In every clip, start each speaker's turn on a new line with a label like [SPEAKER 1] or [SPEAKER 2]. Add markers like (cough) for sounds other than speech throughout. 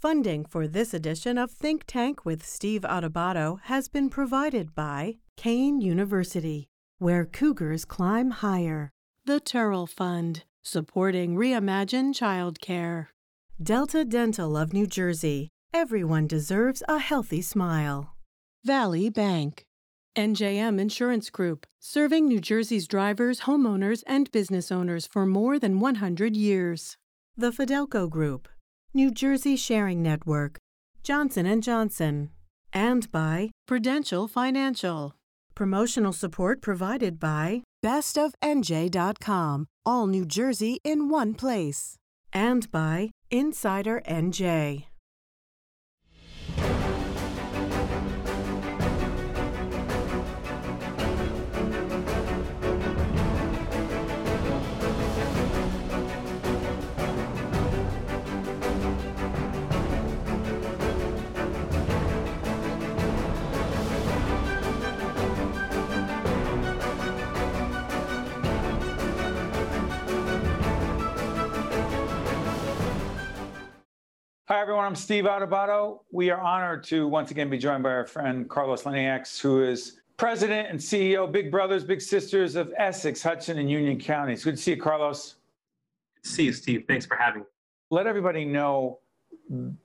[SPEAKER 1] Funding for this edition of Think Tank with Steve Adubato has been provided by Kean University, where cougars climb higher. The Turrell Fund, supporting Reimagine Childcare. Delta Dental of New Jersey. Everyone deserves a healthy smile. Valley Bank. NJM Insurance Group, serving New Jersey's drivers, homeowners, and business owners for more than 100 years. The Fidelco Group, New Jersey Sharing Network, Johnson & Johnson, and by Prudential Financial. Promotional support provided by bestofnj.com, all New Jersey in one place, and by Insider NJ.
[SPEAKER 2] Hi, everyone. I'm Steve Adubato. We are honored to once again be joined by our friend Carlos Lejnieks, who is president and CEO, Big Brothers, Big Sisters of Essex, Hudson, and Union Counties. Good to see you, Carlos.
[SPEAKER 3] Good to see you, Steve. Thanks for having me.
[SPEAKER 2] Let everybody know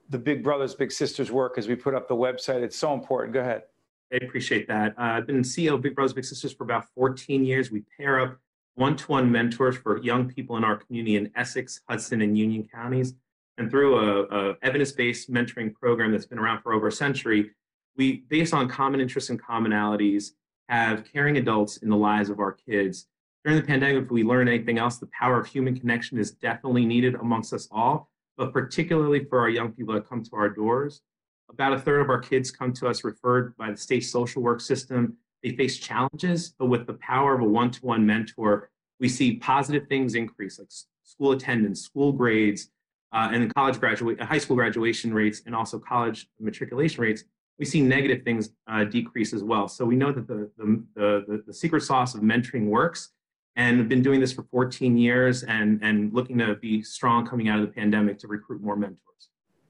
[SPEAKER 2] the Big Brothers, Big Sisters work as we put up the website. It's so important. Go ahead.
[SPEAKER 3] I appreciate that. Uh, I've been CEO of Big Brothers, Big Sisters for about 14 years. We pair up one to one mentors for young people in our community in Essex, Hudson, and Union counties and through a, a evidence-based mentoring program that's been around for over a century, we, based on common interests and commonalities, have caring adults in the lives of our kids. During the pandemic, if we learn anything else, the power of human connection is definitely needed amongst us all, but particularly for our young people that come to our doors. About a third of our kids come to us referred by the state social work system. They face challenges, but with the power of a one to one mentor, we see positive things increase, like school attendance, school grades, uh, and college graduate, high school graduation rates, and also college matriculation rates, we see negative things uh, decrease as well. So we know that the, the, the, the, secret sauce of mentoring works and have been doing this for 14 years and, and looking to be strong coming out of the pandemic to recruit more mentors.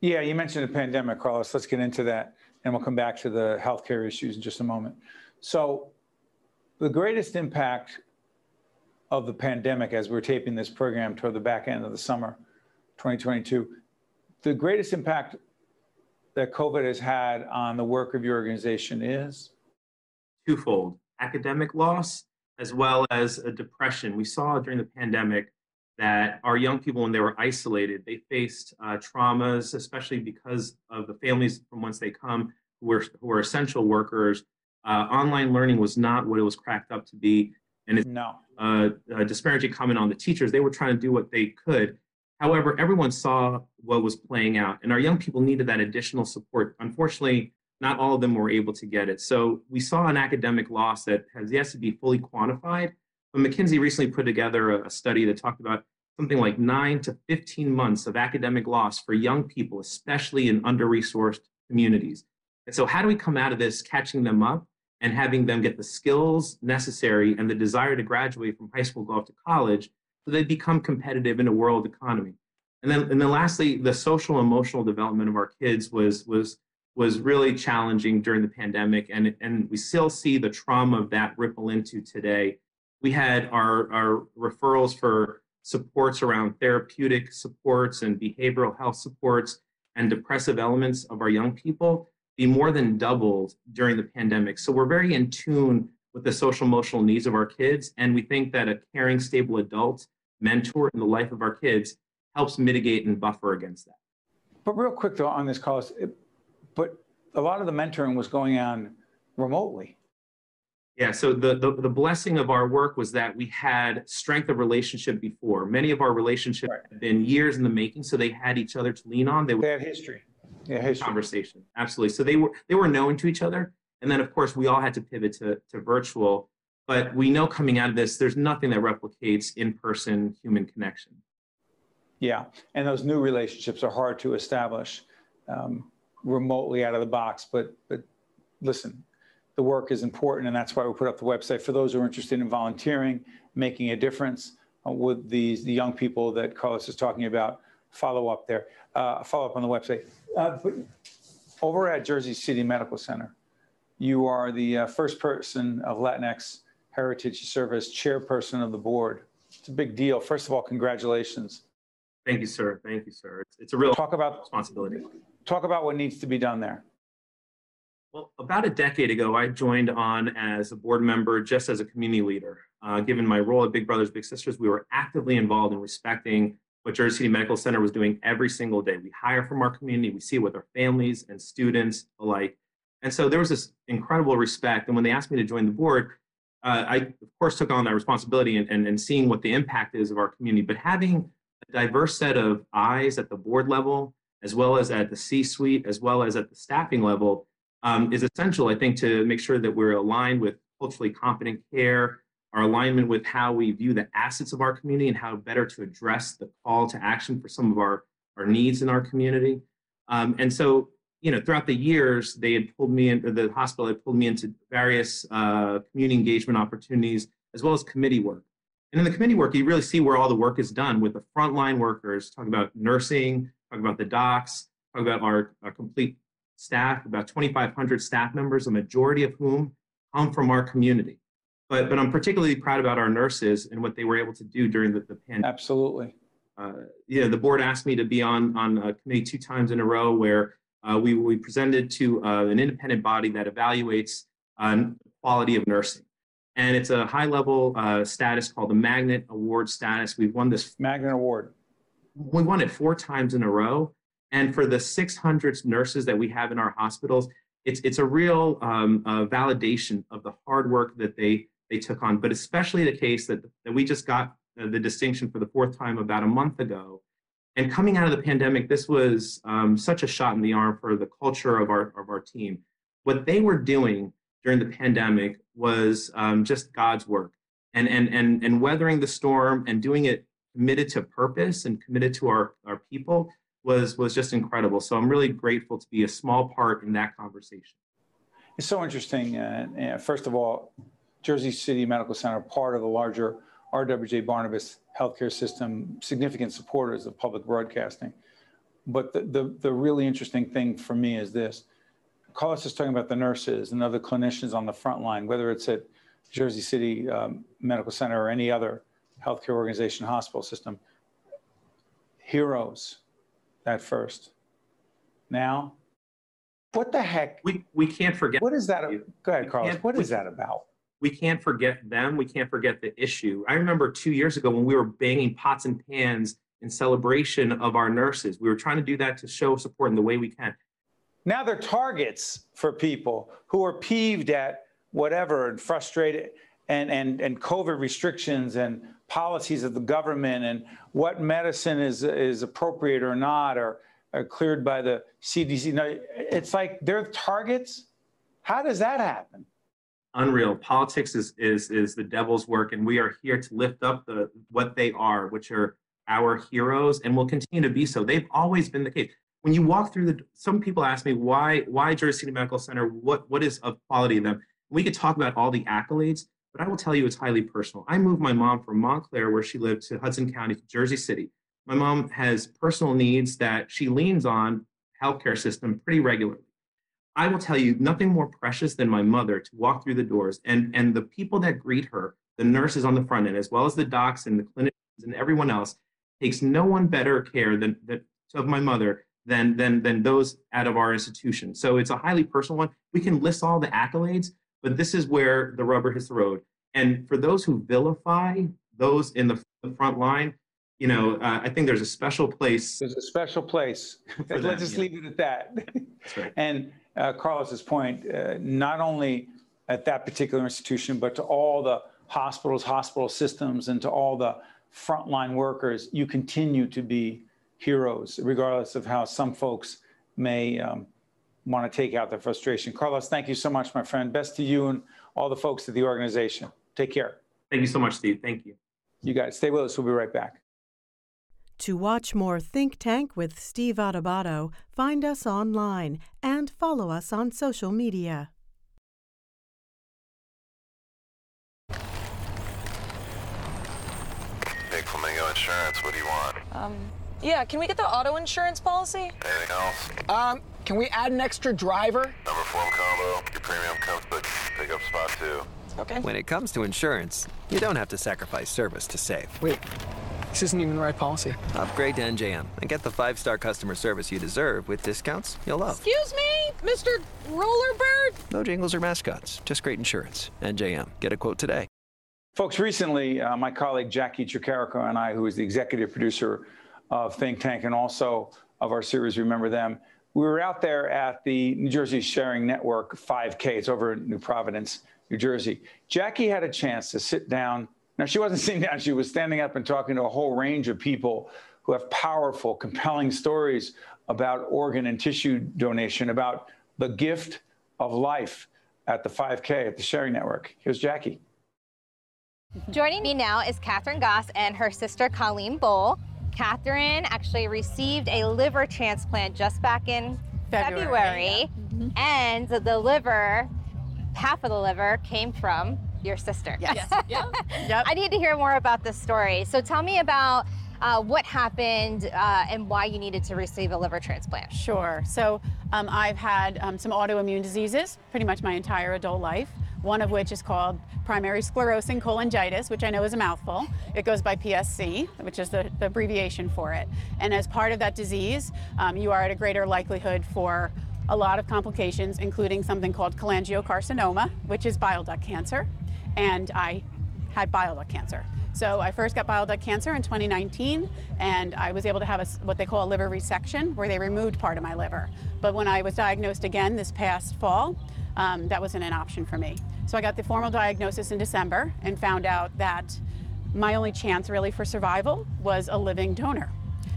[SPEAKER 2] Yeah, you mentioned the pandemic, Carlos. Let's get into that and we'll come back to the healthcare issues in just a moment. So the greatest impact of the pandemic as we're taping this program toward the back end of the summer 2022. The greatest impact that COVID has had on the work of your organization is?
[SPEAKER 3] Twofold academic loss as well as a depression. We saw during the pandemic that our young people, when they were isolated, they faced uh, traumas, especially because of the families from whence they come, who were, who were essential workers. Uh, online learning was not what it was cracked up to be. And it's
[SPEAKER 2] no.
[SPEAKER 3] uh, a disparaging comment on the teachers. They were trying to do what they could However, everyone saw what was playing out, and our young people needed that additional support. Unfortunately, not all of them were able to get it. So we saw an academic loss that has yet to be fully quantified. But McKinsey recently put together a, study that talked about something like nine to 15 months of academic loss for young people, especially in under resourced communities. And so, how do we come out of this catching them up and having them get the skills necessary and the desire to graduate from high school, go off to college so they become competitive in a world economy. And then, and then lastly, the social emotional development of our kids was was was really challenging during the pandemic, and and we still see the trauma of that ripple into today. We had our our referrals for supports around therapeutic supports and behavioral health supports and depressive elements of our young people be more than doubled during the pandemic. So we're very in tune with the social emotional needs of our kids, and we think that a caring, stable adult mentor in the life of our kids helps mitigate and buffer against that.
[SPEAKER 2] But real quick though on this call, but a lot of the mentoring was going on remotely.
[SPEAKER 3] Yeah, so the, the, the blessing of our work was that we had strength of relationship before. Many of our relationships right. had been years in the making, so they had each other to lean on.
[SPEAKER 2] They, they had history.
[SPEAKER 3] Yeah, history. Conversation. Absolutely. So they were they were known to each other. And then of course we all had to pivot to, to virtual. But we know coming out of this, there's nothing that replicates in person human connection.
[SPEAKER 2] Yeah, and those new relationships are hard to establish um, remotely out of the box. But but listen, the work is important, and that's why we put up the website for those who are interested in volunteering, making a difference uh, with these the young people that Carlos is talking about. follow up there, uh, follow up on the website. Uh, over at Jersey City Medical Center, you are the uh, first person of Latinx heritage to serve as chairperson of the board. It's a big deal. First of all, congratulations.
[SPEAKER 3] Thank you, sir. Thank you, sir. It's, it's a real
[SPEAKER 2] Talk about
[SPEAKER 3] responsibility.
[SPEAKER 2] talk about what needs to be done there.
[SPEAKER 3] Well, about a decade ago, I joined on as a board member just as a community leader. Uh, given my role at Big Brothers Big Sisters, we were actively involved in respecting what Jersey City Medical Center was doing every single day. We hire from our community, we see it with our families and students alike. And so there was this incredible respect. And when they asked me to join the board, uh, I, of course, took on that responsibility and, and, and seeing what the impact is of our community. But having a diverse set of eyes at the board level, as well as at the C suite, as well as at the staffing level, um, is essential, I think, to make sure that we're aligned with culturally competent care, our alignment with how we view the assets of our community and how better to address the call to action for some of our, our needs in our community. Um, and so, you know, throughout the years, they had pulled me into the hospital, had pulled me into various uh, community engagement opportunities, as well as committee work. And in the committee work, you really see where all the work is done with the frontline workers, talk about nursing, talk about the docs, talk about our, our complete staff, about 2,500 staff members, a majority of whom come from our community. But, but I'm particularly proud about our nurses and what they were able to do during the, the pandemic.
[SPEAKER 2] Absolutely.
[SPEAKER 3] Uh, you know, the board asked me to be on, on a committee two times in a row where uh, we, we presented to uh, an independent body that evaluates uh, quality of nursing. And it's a high level uh, status called the Magnet Award status. We've won this
[SPEAKER 2] Magnet Award.
[SPEAKER 3] we won it four times in a row. And for the 600 nurses that we have in our hospitals, it's it's a real um, uh, validation of the hard work that they they took on. But especially the case that that we just got uh, the distinction for the fourth time about a month ago. And coming out of the pandemic, this was um, such a shot in the arm for the culture of our of our team. What they were doing during the pandemic was um, just God's work, and and and and weathering the storm and doing it committed to purpose and committed to our our people was was just incredible. So I'm really grateful to be a small part in that conversation.
[SPEAKER 2] It's so interesting. Uh, uh, first of all, Jersey City Medical Center, part of the larger RWJ Barnabas healthcare system, significant supporters of public broadcasting. But the, the, the really interesting thing for me is this. Carlos is talking about the nurses and other clinicians on the front line, whether it's at Jersey City um, Medical Center or any other healthcare organization, hospital system. Heroes at first. Now, what the heck?
[SPEAKER 3] We we can't forget
[SPEAKER 2] What is that? Go ahead, Carlos. What
[SPEAKER 3] we-
[SPEAKER 2] is that about?
[SPEAKER 3] We can't forget them. We can't forget the issue. I remember two years ago when we were banging pots and pans in celebration of our nurses. We were trying to do that to show support in the way we can.
[SPEAKER 2] Now they're targets for people who are peeved at whatever and frustrated and, and, and COVID restrictions and policies of the government and what medicine is, is appropriate or not or, or cleared by the CDC. No, it's like they're targets. How does that happen?
[SPEAKER 3] Unreal. Politics is is is the devil's work, and we are here to lift up the what they are, which are our heroes, and will continue to be so. They've always been the case. When you walk through the, some people ask me why why Jersey City Medical Center. What what is of quality of them? We could talk about all the accolades, but I will tell you it's highly personal. I moved my mom from Montclair, where she lived, to Hudson County, to Jersey City. My mom has personal needs that she leans on healthcare system pretty regularly. I will tell you nothing more precious than my mother to walk through the doors and and the people that greet her, the nurses on the front end, as well as the docs and the clinicians and everyone else, takes no one better care than that of my mother than than than those out of our institution. So it's a highly personal one. We can list all the accolades, but this is where the rubber hits the road. And for those who vilify those in the, the front line, you know, uh, I think there's a special place.
[SPEAKER 2] There's a special place. (laughs) Let's just
[SPEAKER 3] yeah.
[SPEAKER 2] leave it at that.
[SPEAKER 3] That's right. (laughs)
[SPEAKER 2] And uh, Carlos's point, uh, not only at that particular institution, but to all the hospitals, hospital systems, and to all the frontline workers, you continue to be heroes, regardless of how some folks may um, want to take out their frustration. Carlos, thank you so much, my friend. Best to you and all the folks at the organization. Take care.
[SPEAKER 3] Thank you so much, Steve. Thank you.
[SPEAKER 2] You guys stay with us. We'll be right back.
[SPEAKER 1] To watch more Think Tank with Steve Adubato, find us online and follow us on social media.
[SPEAKER 4] Big Flamingo Insurance, what do you want?
[SPEAKER 5] Um,
[SPEAKER 4] Yeah, can we get the auto insurance policy?
[SPEAKER 5] Anything else?
[SPEAKER 6] Um, can we add an extra driver?
[SPEAKER 5] Number form combo. Your premium comes with pickup spot too.
[SPEAKER 4] Okay.
[SPEAKER 7] When it comes to insurance, you don't have to sacrifice service to save.
[SPEAKER 6] Wait, this isn't even the right policy.
[SPEAKER 7] Upgrade to NJM and get the five star customer service you deserve with discounts you'll love.
[SPEAKER 8] Excuse me, Mr. Rollerbird?
[SPEAKER 7] No jingles or mascots, just great insurance. NJM. Get a quote today.
[SPEAKER 2] Folks, recently, uh, my colleague Jackie Tricarico and I, who is the executive producer of Think Tank and also of our series Remember Them, we were out there at the New Jersey Sharing Network 5K. It's over in New Providence, New Jersey. Jackie had a chance to sit down. Now, she wasn't (laughs) sitting down, she was standing up and talking to a whole range of people who have powerful, compelling stories about organ and tissue donation, about the gift of life at the 5K at the Sharing Network. Here's Jackie.
[SPEAKER 9] Joining me now is Catherine Goss and her sister Colleen Bull. Catherine actually received a liver transplant just back in February,
[SPEAKER 8] February,
[SPEAKER 9] Mm-hmm. and the liver, half of the liver, came from your sister.
[SPEAKER 8] Yes. yep. (laughs) Yep.
[SPEAKER 9] I need to hear more about this story. So tell me about uh, what happened uh, and why you needed to receive a liver transplant.
[SPEAKER 10] Sure. So um, I've had um, some autoimmune diseases pretty much my entire adult life. One of which is called primary sclerosing cholangitis, which I know is a mouthful. It goes by PSC, which is the, the abbreviation for it. And as part of that disease, um, you are at a greater likelihood for a lot of complications, including something called cholangiocarcinoma, which is bile duct cancer. And I had bile duct cancer. So I first got bile duct cancer in 2019, and I was able to have a, what they call a liver resection, where they removed part of my liver. But when I was diagnosed again this past fall, um, that wasn't an option for me. So I got the formal diagnosis in December and found out that my only chance really for survival was a living donor.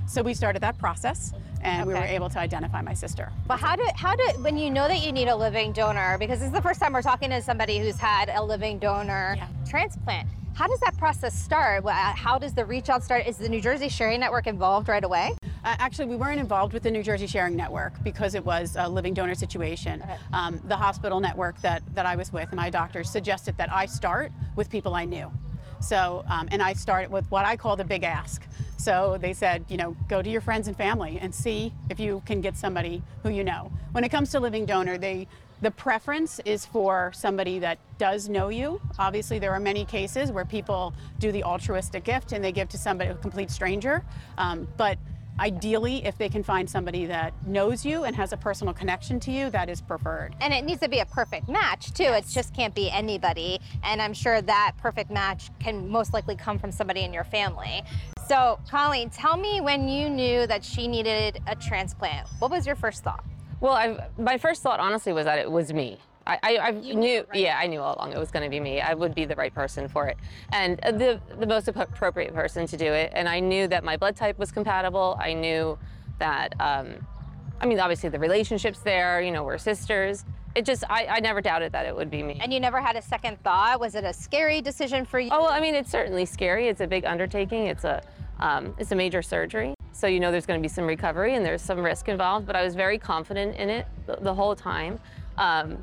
[SPEAKER 10] So we started that process, and we were able to identify my sister.
[SPEAKER 9] But how do how do when you know that you need a living donor because this is the first time we're talking to somebody who's had a living donor
[SPEAKER 10] Yeah.
[SPEAKER 9] transplant. How does that process start? How does the reach out start? Is the New Jersey Sharing Network involved right away?
[SPEAKER 10] Uh, actually, we weren't involved with the New Jersey Sharing Network because it was a living donor situation. Um, the hospital network that, that I was with, my doctors suggested that I start with people I knew. So, um, and I started with what I call the big ask. So they said, you know, go to your friends and family and see if you can get somebody who you know. When it comes to living donor, they the preference is for somebody that does know you. Obviously, there are many cases where people do the altruistic gift and they give to somebody, a complete stranger. Um, but ideally, if they can find somebody that knows you and has a personal connection to you, that is preferred.
[SPEAKER 9] And it needs to be a perfect match too. It just can't be anybody. And I'm sure that perfect match can most likely come from somebody in your family. So, Colleen, tell me when you knew that she needed a transplant. What was your first thought?
[SPEAKER 11] Well, I, my first thought, honestly, was that it was me. I, I, I knew, yeah, I knew all along it was going to be me. I would be the right person for it, and the the most appropriate person to do it. And I knew that my blood type was compatible. I knew that, um, I mean, obviously the relationships there. You know, we're sisters. It just, I, I never doubted that it would be me.
[SPEAKER 9] And you never had a second thought? Was it a scary decision for you?
[SPEAKER 11] Oh well, I mean, it's certainly scary. It's a big undertaking. It's a um, it's a major surgery, so you know there's going to be some recovery and there's some risk involved. But I was very confident in it the, the whole time. Um,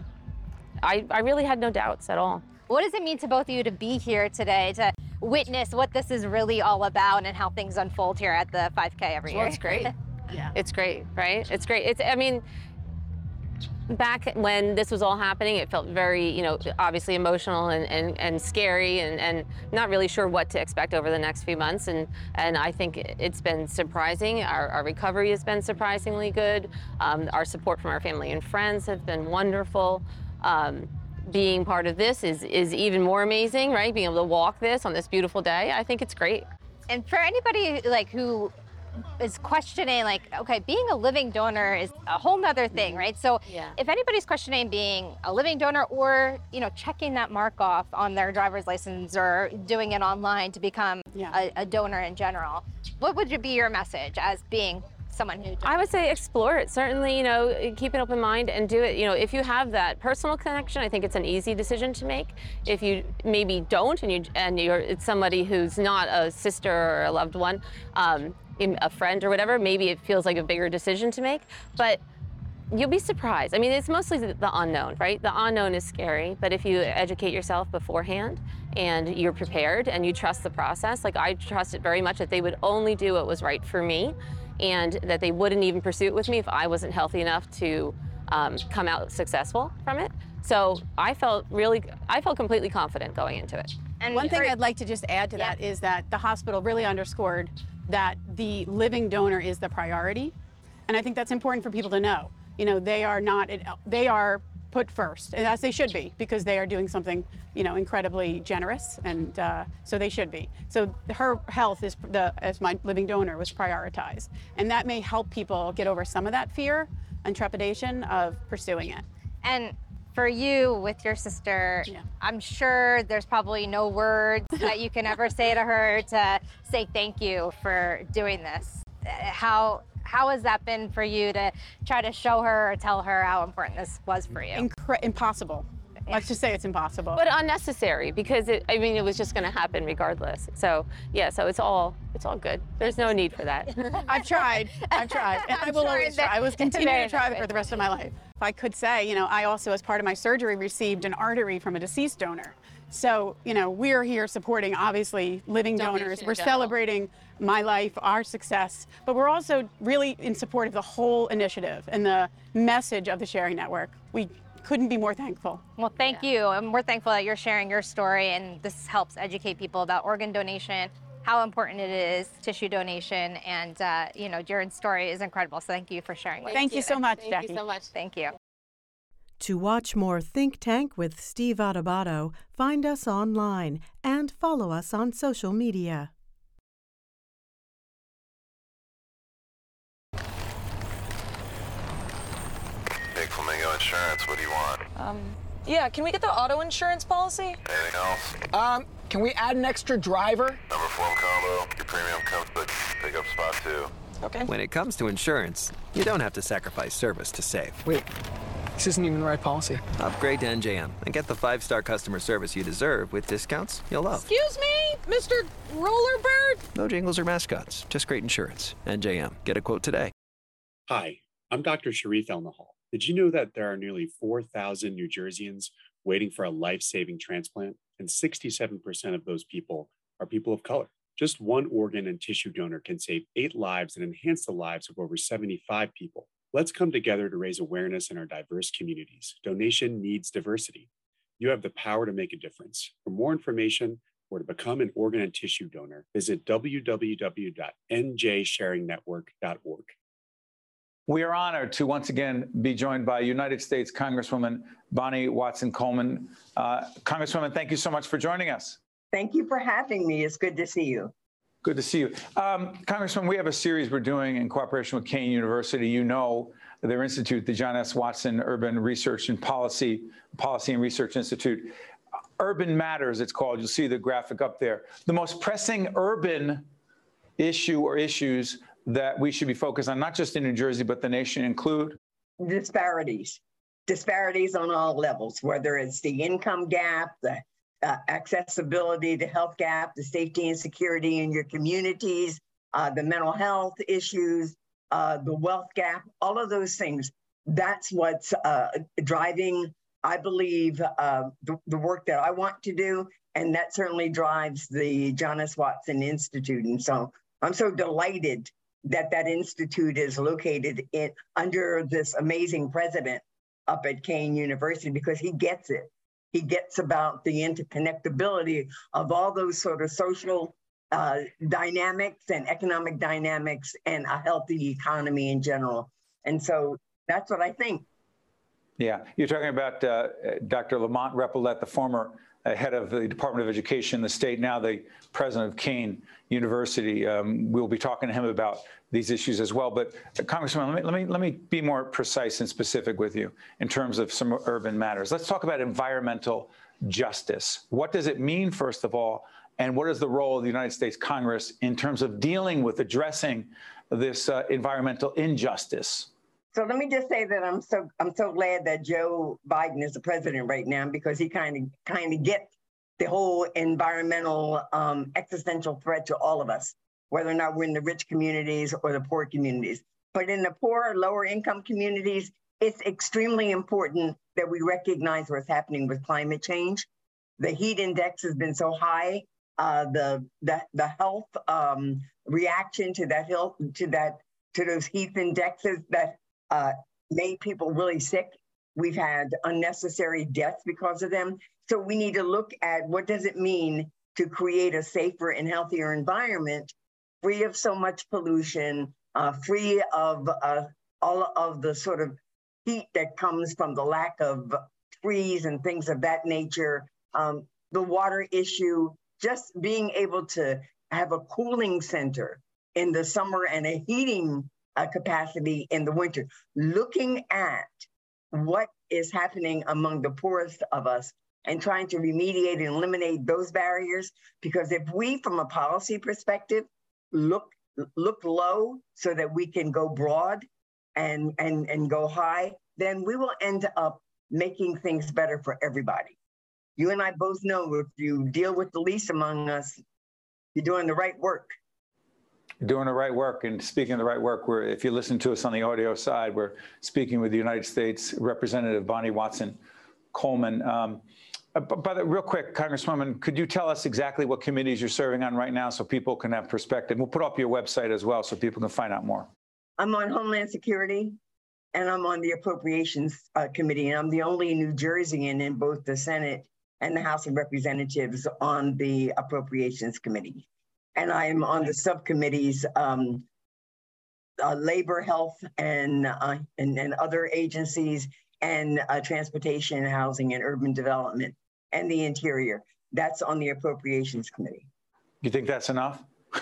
[SPEAKER 11] I I really had no doubts at all.
[SPEAKER 9] What does it mean to both of you to be here today to witness what this is really all about and how things unfold here at the 5K every year?
[SPEAKER 11] Well, it's great. (laughs)
[SPEAKER 10] Yeah.
[SPEAKER 11] It's great, right? It's great. It's I mean, back when this was all happening, it felt very, you know, obviously emotional and, and, and scary and, and not really sure what to expect over the next few months. And, and I think it's been surprising. Our, our recovery has been surprisingly good. Um, our support from our family and friends have been wonderful. Um, being part of this is, is even more amazing, right? Being able to walk this on this beautiful day, I think it's great.
[SPEAKER 9] And for anybody like who is questioning like okay being a living donor is a whole nother thing right so
[SPEAKER 11] Yeah.
[SPEAKER 9] if anybody's questioning being a living donor or you know checking that mark off on their driver's license or doing it online to become
[SPEAKER 10] Yeah.
[SPEAKER 9] a, a donor in general what would be your message as being someone who
[SPEAKER 11] I would say explore it. Certainly, you know, keep an open mind and do it. You know, if you have that personal connection, I think it's an easy decision to make. If you maybe don't, and you and you're it's somebody who's not a sister or a loved one, um, a friend or whatever, maybe it feels like a bigger decision to make. But you'll be surprised. I mean, it's mostly the, the unknown, right? The unknown is scary, but if you educate yourself beforehand and you're prepared and you trust the process, like I trust it very much that they would only do what was right for me and that they wouldn't even pursue it with me if I wasn't healthy enough to um, come out successful from it. So I felt really, I felt completely confident going into it.
[SPEAKER 10] And one thing I'd like to just add to yeah. that is that the hospital really underscored that the living donor is the priority. And I think that's important for people to know. You know, they are not, they are put first, and as they should be, because they are doing something, you know, incredibly generous, and uh, so they should be. So her health is the as my living donor was prioritized, and that may help people get over some of that fear and trepidation of pursuing it.
[SPEAKER 9] And for you with your sister, yeah. I'm sure there's probably no words (laughs) that you can ever say to her to say thank you for doing this. How how has that been for you to try to show her or tell her how important this was for you?
[SPEAKER 10] Incre- impossible. Let's just say it's impossible.
[SPEAKER 11] But unnecessary because it, I mean, it was just going to happen regardless. So yeah, so it's all it's all good. There's no need for that. (laughs)
[SPEAKER 10] I've tried. I've tried. And I will sure always try. I will (laughs) continue to try for the rest of my life. If I could say, you know, I also, as part of my surgery, received an artery from a deceased donor. So, you know, we're here supporting obviously living donors. We're celebrating my life, our success, but we're also really in support of the whole initiative and the message of the Sharing Network. We couldn't be more thankful.
[SPEAKER 9] Well, thank yeah. you. And we're thankful that you're sharing your story and this helps educate people about organ donation, how important it is, tissue donation, and uh, you know, your story is incredible. So thank you for sharing.
[SPEAKER 10] with Thank, thank you. you so much,
[SPEAKER 11] thank
[SPEAKER 10] Jackie.
[SPEAKER 11] Thank you so much.
[SPEAKER 9] Thank you.
[SPEAKER 1] To watch more Think Tank with Steve Adubato, find us online and follow us on social media.
[SPEAKER 5] Big Flamingo Insurance, what do you want?
[SPEAKER 4] Um, yeah, can we get the auto insurance policy?
[SPEAKER 5] Anything else?
[SPEAKER 6] Um, can we add an extra driver?
[SPEAKER 5] Number form combo. Your premium comes with pickup spot too.
[SPEAKER 6] Okay.
[SPEAKER 7] When it comes to insurance, you don't have to sacrifice service to save.
[SPEAKER 6] Wait, this isn't even the right policy.
[SPEAKER 7] Upgrade to NJM and get the five-star customer service you deserve with discounts you'll love.
[SPEAKER 8] Excuse me, Mr. Rollerbird?
[SPEAKER 7] No jingles or mascots, just great insurance. NJM. Get a quote today.
[SPEAKER 12] Hi, I'm Dr. Shereef Elnahal. Did you know that there are nearly 4,000 New Jerseyans waiting for a life-saving transplant? And 67% of those people are people of color. Just one organ and tissue donor can save eight lives and enhance the lives of over 75 people. Let's come together to raise awareness in our diverse communities. Donation needs diversity. You have the power to make a difference. For more information or to become an organ and tissue donor, visit www.njsharingnetwork.org.
[SPEAKER 2] We are honored to once again be joined by United States Congresswoman Bonnie Watson Coleman. Uh, Congresswoman, thank you so much for joining us.
[SPEAKER 13] Thank you for having me. It's good to see you.
[SPEAKER 2] Good to see you. Um, Congressman, we have a series we're doing in cooperation with Kean University. You know their institute, the John S. Watson Urban Research and Policy, Policy and Research Institute. Urban Matters, it's called. You'll see the graphic up there. The most pressing urban issue or issues that we should be focused on, not just in New Jersey, but the nation include?
[SPEAKER 13] Disparities. Disparities on all levels, whether it's the income gap, the uh, accessibility, the health gap, the safety and security in your communities, uh, the mental health issues, uh, the wealth gap, all of those things. That's what's uh, driving, I believe, uh, the, the, work that I want to do. And that certainly drives the John S. Watson Institute. And so I'm so delighted that that institute is located in, under this amazing president up at Kean University because he gets it he gets about the interconnectability of all those sort of social uh, dynamics and economic dynamics and a healthy economy in general. And so that's what I think.
[SPEAKER 2] Yeah, you're talking about uh, Dr. Lamont Repollet, the former head of the Department of Education in the state, now the president of Kean University. Um, we'll be talking to him about these issues as well. But uh, Congressman, let me, let me let me be more precise and specific with you in terms of some urban matters. Let's talk about environmental justice. What does it mean, first of all, and what is the role of the United States Congress in terms of dealing with addressing this uh, environmental injustice?
[SPEAKER 13] So let me just say that I'm so I'm so glad that Joe Biden is the president right now because he kind of kind of gets the whole environmental um, existential threat to all of us whether or not we're in the rich communities or the poor communities. But in the poor, lower income communities, it's extremely important that we recognize what's happening with climate change. The heat index has been so high. Uh, the, the the health um, reaction to that health to that to those heat indexes that uh, made people really sick. We've had unnecessary deaths because of them. So we need to look at what does it mean to create a safer and healthier environment, free of so much pollution, uh, free of uh, all of the sort of heat that comes from the lack of trees and things of that nature, um, the water issue, just being able to have a cooling center in the summer and a heating uh, capacity in the winter, looking at what is happening among the poorest of us and trying to remediate and eliminate those barriers. Because if we, from a policy perspective, look look low so that we can go broad and and and go high, then we will end up making things better for everybody. You and I both know if you deal with the least among us, you're doing the right work.
[SPEAKER 2] Doing the right work and speaking the right work. We're, if you listen to us on the audio side, we're speaking with the United States Representative Bonnie Watson Coleman. Um, uh, by the real quick, Congresswoman, could you tell us exactly what committees you're serving on right now so people can have perspective? We'll put up your website as well so people can find out more.
[SPEAKER 13] I'm on Homeland Security and I'm on the Appropriations uh, Committee, and I'm the only New Jerseyan in both the Senate and the House of Representatives on the Appropriations Committee and I'm on the subcommittees, um, uh, labor, health, and, uh, and, and other agencies, and uh, transportation, housing, and urban development, and the interior. That's on the appropriations committee.
[SPEAKER 2] You think that's enough? (laughs)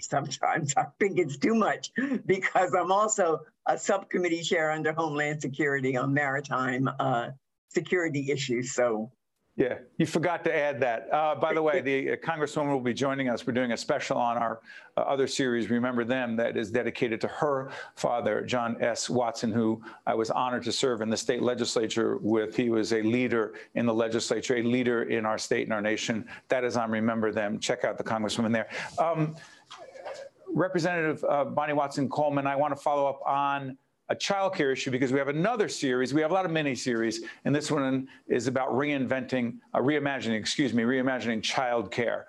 [SPEAKER 13] Sometimes I think it's too much because I'm also a subcommittee chair under Homeland Security on maritime uh, security issues. So
[SPEAKER 2] yeah, you forgot to add that. Uh, by the way, (laughs) the uh, Congresswoman will be joining us. We're doing a special on our uh, other series, Remember Them, that is dedicated to her father, John S. Watson, who I was honored to serve in the state legislature with. He was a leader in the legislature, a leader in our state and our nation. That is on Remember Them. Check out the Congresswoman there. Um, Representative uh, Bonnie Watson Coleman, I want to follow up on a childcare issue because we have another series. We have a lot of mini series, and this one is about reinventing, uh, reimagining, excuse me, reimagining childcare.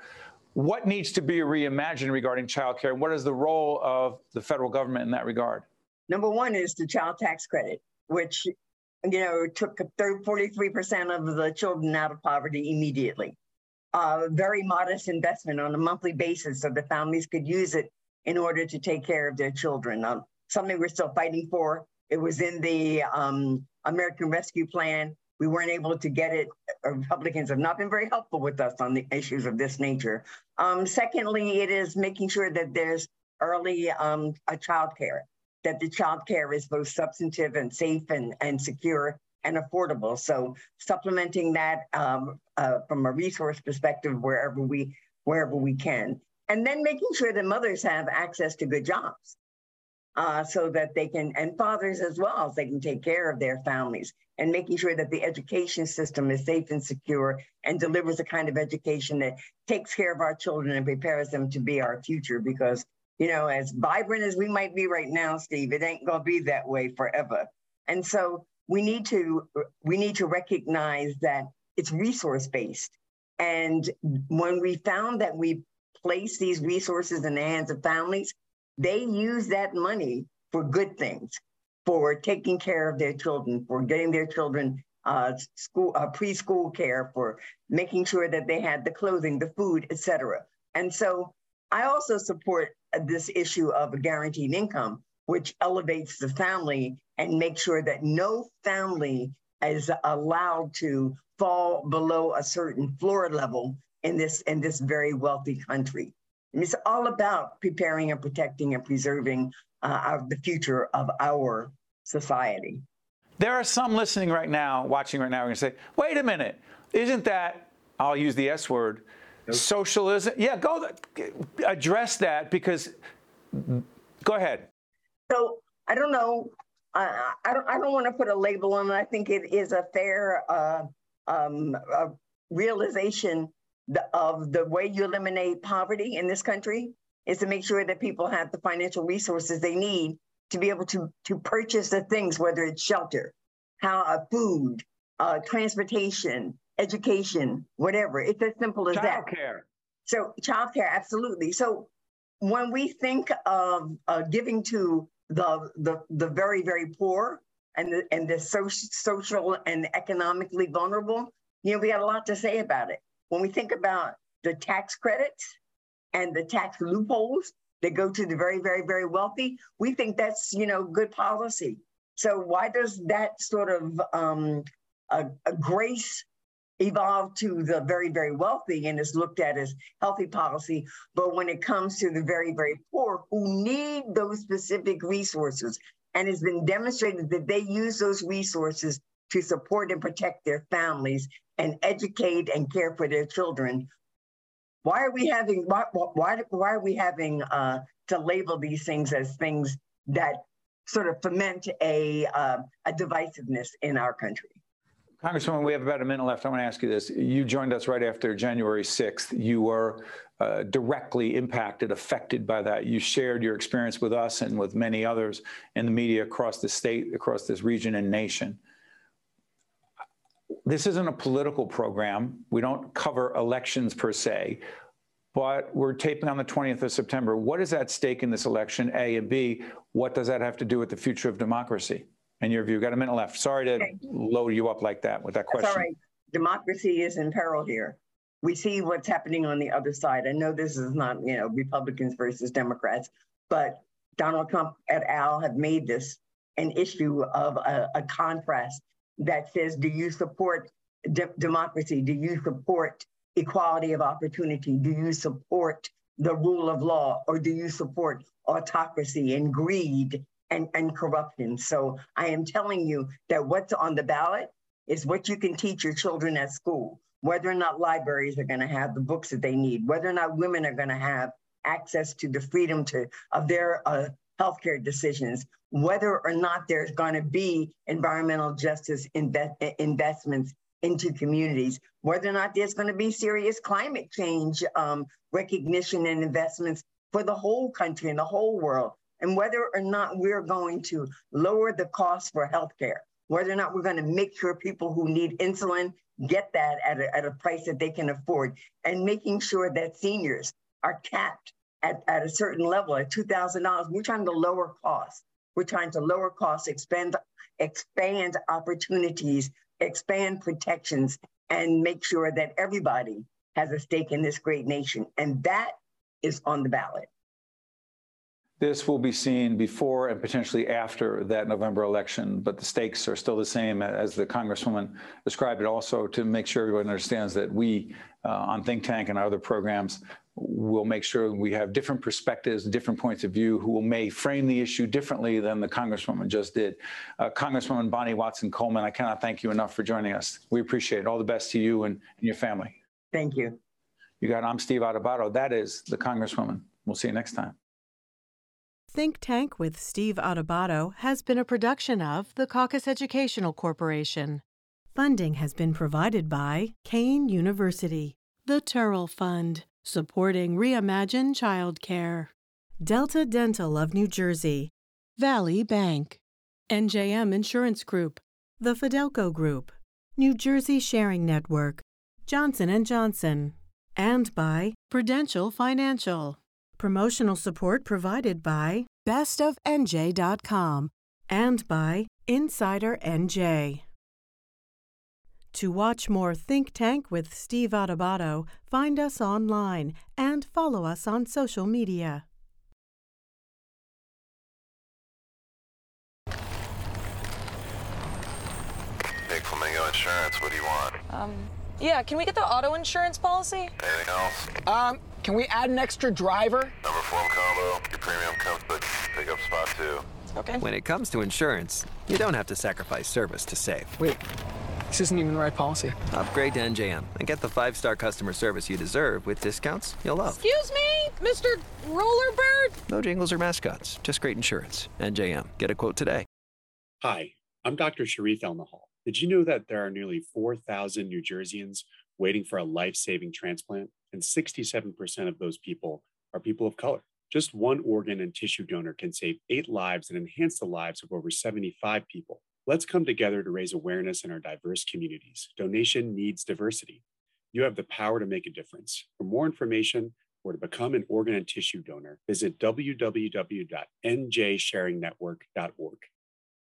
[SPEAKER 2] What needs to be reimagined regarding childcare, and what is the role of the federal government in that regard?
[SPEAKER 13] Number one is the child tax credit, which you know took 43% of the children out of poverty immediately. A uh, very modest investment on a monthly basis so the families could use it in order to take care of their children. Um, something we're still fighting for. It was in the um, American Rescue Plan. We weren't able to get it. Republicans have not been very helpful with us on the issues of this nature. Um, secondly, it is making sure that there's early um, a child care, that the child care is both substantive and safe and, and secure and affordable. So supplementing that um, uh, from a resource perspective wherever we wherever we can, and then making sure that mothers have access to good jobs uh, so that they can, and fathers as well, they can take care of their families and making sure that the education system is safe and secure and delivers a kind of education that takes care of our children and prepares them to be our future. Because, you know, as vibrant as we might be right now, Steve, it ain't going to be that way forever. And so we need to we need to recognize that it's resource based. And when we found that we place these resources in the hands of families, they use that money for good things, for taking care of their children, for getting their children uh, school uh, preschool care, for making sure that they had the clothing, the food, etc. And so I also support this issue of a guaranteed income, which elevates the family and makes sure that no family is allowed to fall below a certain floor level in this in this very wealthy country. And it's all about preparing and protecting and preserving uh, the future of our society.
[SPEAKER 2] There are some listening right now, watching right now, are going to say, wait a minute, isn't that, I'll use the S word, nope. socialism? Yeah, go address that because, go ahead.
[SPEAKER 13] So I don't know. I, I don't, I don't want to put a label on it. I think it is a fair uh, um, uh, realization the, of the way you eliminate poverty in this country is to make sure that people have the financial resources they need to be able to, to purchase the things, whether it's shelter, how uh, food, uh, transportation, education, whatever. It's as simple as that.
[SPEAKER 2] Childcare.
[SPEAKER 13] So childcare, absolutely. So when we think of uh, giving to the, the the very very poor and the and the social social and economically vulnerable, you know, we got a lot to say about it. When we think about the tax credits and the tax loopholes that go to the very very very wealthy, we think that's you know good policy. So why does that sort of um, a, a grace evolved to the very, very wealthy and is looked at as healthy policy. But when it comes to the very, very poor who need those specific resources, and it's been demonstrated that they use those resources to support and protect their families and educate and care for their children. Why are we having why why, why are we having uh, to label these things as things that sort of foment a uh, a divisiveness in our country?
[SPEAKER 2] Congresswoman, we have about a minute left. I want to ask you this. You joined us right after January 6th. You were uh, directly impacted, affected by that. You shared your experience with us and with many others in the media across the state, across this region and nation. This isn't a political program. We don't cover elections per se, but we're taping on the 20th of September. What is at stake in this election, A, and B, what does that have to do with the future of democracy? in your view? Got a minute left. Sorry to okay. load you up like that with that question.
[SPEAKER 13] That's all right. Democracy is in peril here. We see what's happening on the other side. I know this is not, you know, Republicans versus Democrats, but Donald Trump et al. have made this an issue of a, a contrast that says, do you support de- democracy? Do you support equality of opportunity? Do you support the rule of law? Or do you support autocracy and greed and, and corruption. So I am telling you that what's on the ballot is what you can teach your children at school, whether or not libraries are going to have the books that they need, whether or not women are going to have access to the freedom to of their uh, healthcare decisions, whether or not there's going to be environmental justice invest, investments into communities, whether or not there's going to be serious climate change um, recognition and investments for the whole country and the whole world and whether or not we're going to lower the cost for healthcare, whether or not we're going to make sure people who need insulin get that at a, at a price that they can afford, and making sure that seniors are capped at, at a certain level at $2,000. We're trying to lower costs. We're trying to lower costs, expand, expand opportunities, expand protections, and make sure that everybody has a stake in this great nation. And that is on the ballot.
[SPEAKER 2] This will be seen before and potentially after that November election, but the stakes are still the same as the Congresswoman described it also to make sure everyone understands that we uh, on Think Tank and our other programs will make sure we have different perspectives, different points of view, who may frame the issue differently than the Congresswoman just did. Uh, Congresswoman Bonnie Watson Coleman, I cannot thank you enough for joining us. We appreciate it. All the best to you and, and your family.
[SPEAKER 13] Thank you.
[SPEAKER 2] You got, I'm Steve Adubato. That is the Congresswoman. We'll see you next time.
[SPEAKER 1] Think Tank with Steve Adubato has been a production of the Caucus Educational Corporation. Funding has been provided by Kean University, the Turrell Fund, supporting Reimagine Childcare, Delta Dental of New Jersey, Valley Bank, NJM Insurance Group, the Fidelco Group, New Jersey Sharing Network, Johnson & Johnson, and by Prudential Financial. Promotional support provided by bestofnj.com and by Insider NJ. To watch more Think Tank with Steve Adubato, find us online and follow us on social media.
[SPEAKER 5] Big Flamingo Insurance, what do you want?
[SPEAKER 4] Um, yeah, can we get the auto insurance policy?
[SPEAKER 5] Anything else?
[SPEAKER 6] Um, can we add an extra driver?
[SPEAKER 5] Number form combo. Your premium comes with pickup spot too.
[SPEAKER 4] Okay.
[SPEAKER 7] When it comes to insurance, you don't have to sacrifice service to save.
[SPEAKER 6] Wait, this isn't even the right policy.
[SPEAKER 7] Upgrade to NJM and get the five-star customer service you deserve with discounts you'll love.
[SPEAKER 8] Excuse me, Mr. Rollerbird?
[SPEAKER 7] No jingles or mascots, just great insurance. NJM. Get a quote today.
[SPEAKER 12] Hi, I'm Dr. Shereef Elnahal. Did you know that there are nearly 4,000 New Jerseyans waiting for a life saving transplant? And 67% of those people are people of color? Just one organ and tissue donor can save eight lives and enhance the lives of over 75 people. Let's come together to raise awareness in our diverse communities. Donation needs diversity. You have the power to make a difference. For more information or to become an organ and tissue donor, visit www.njsharingnetwork.org.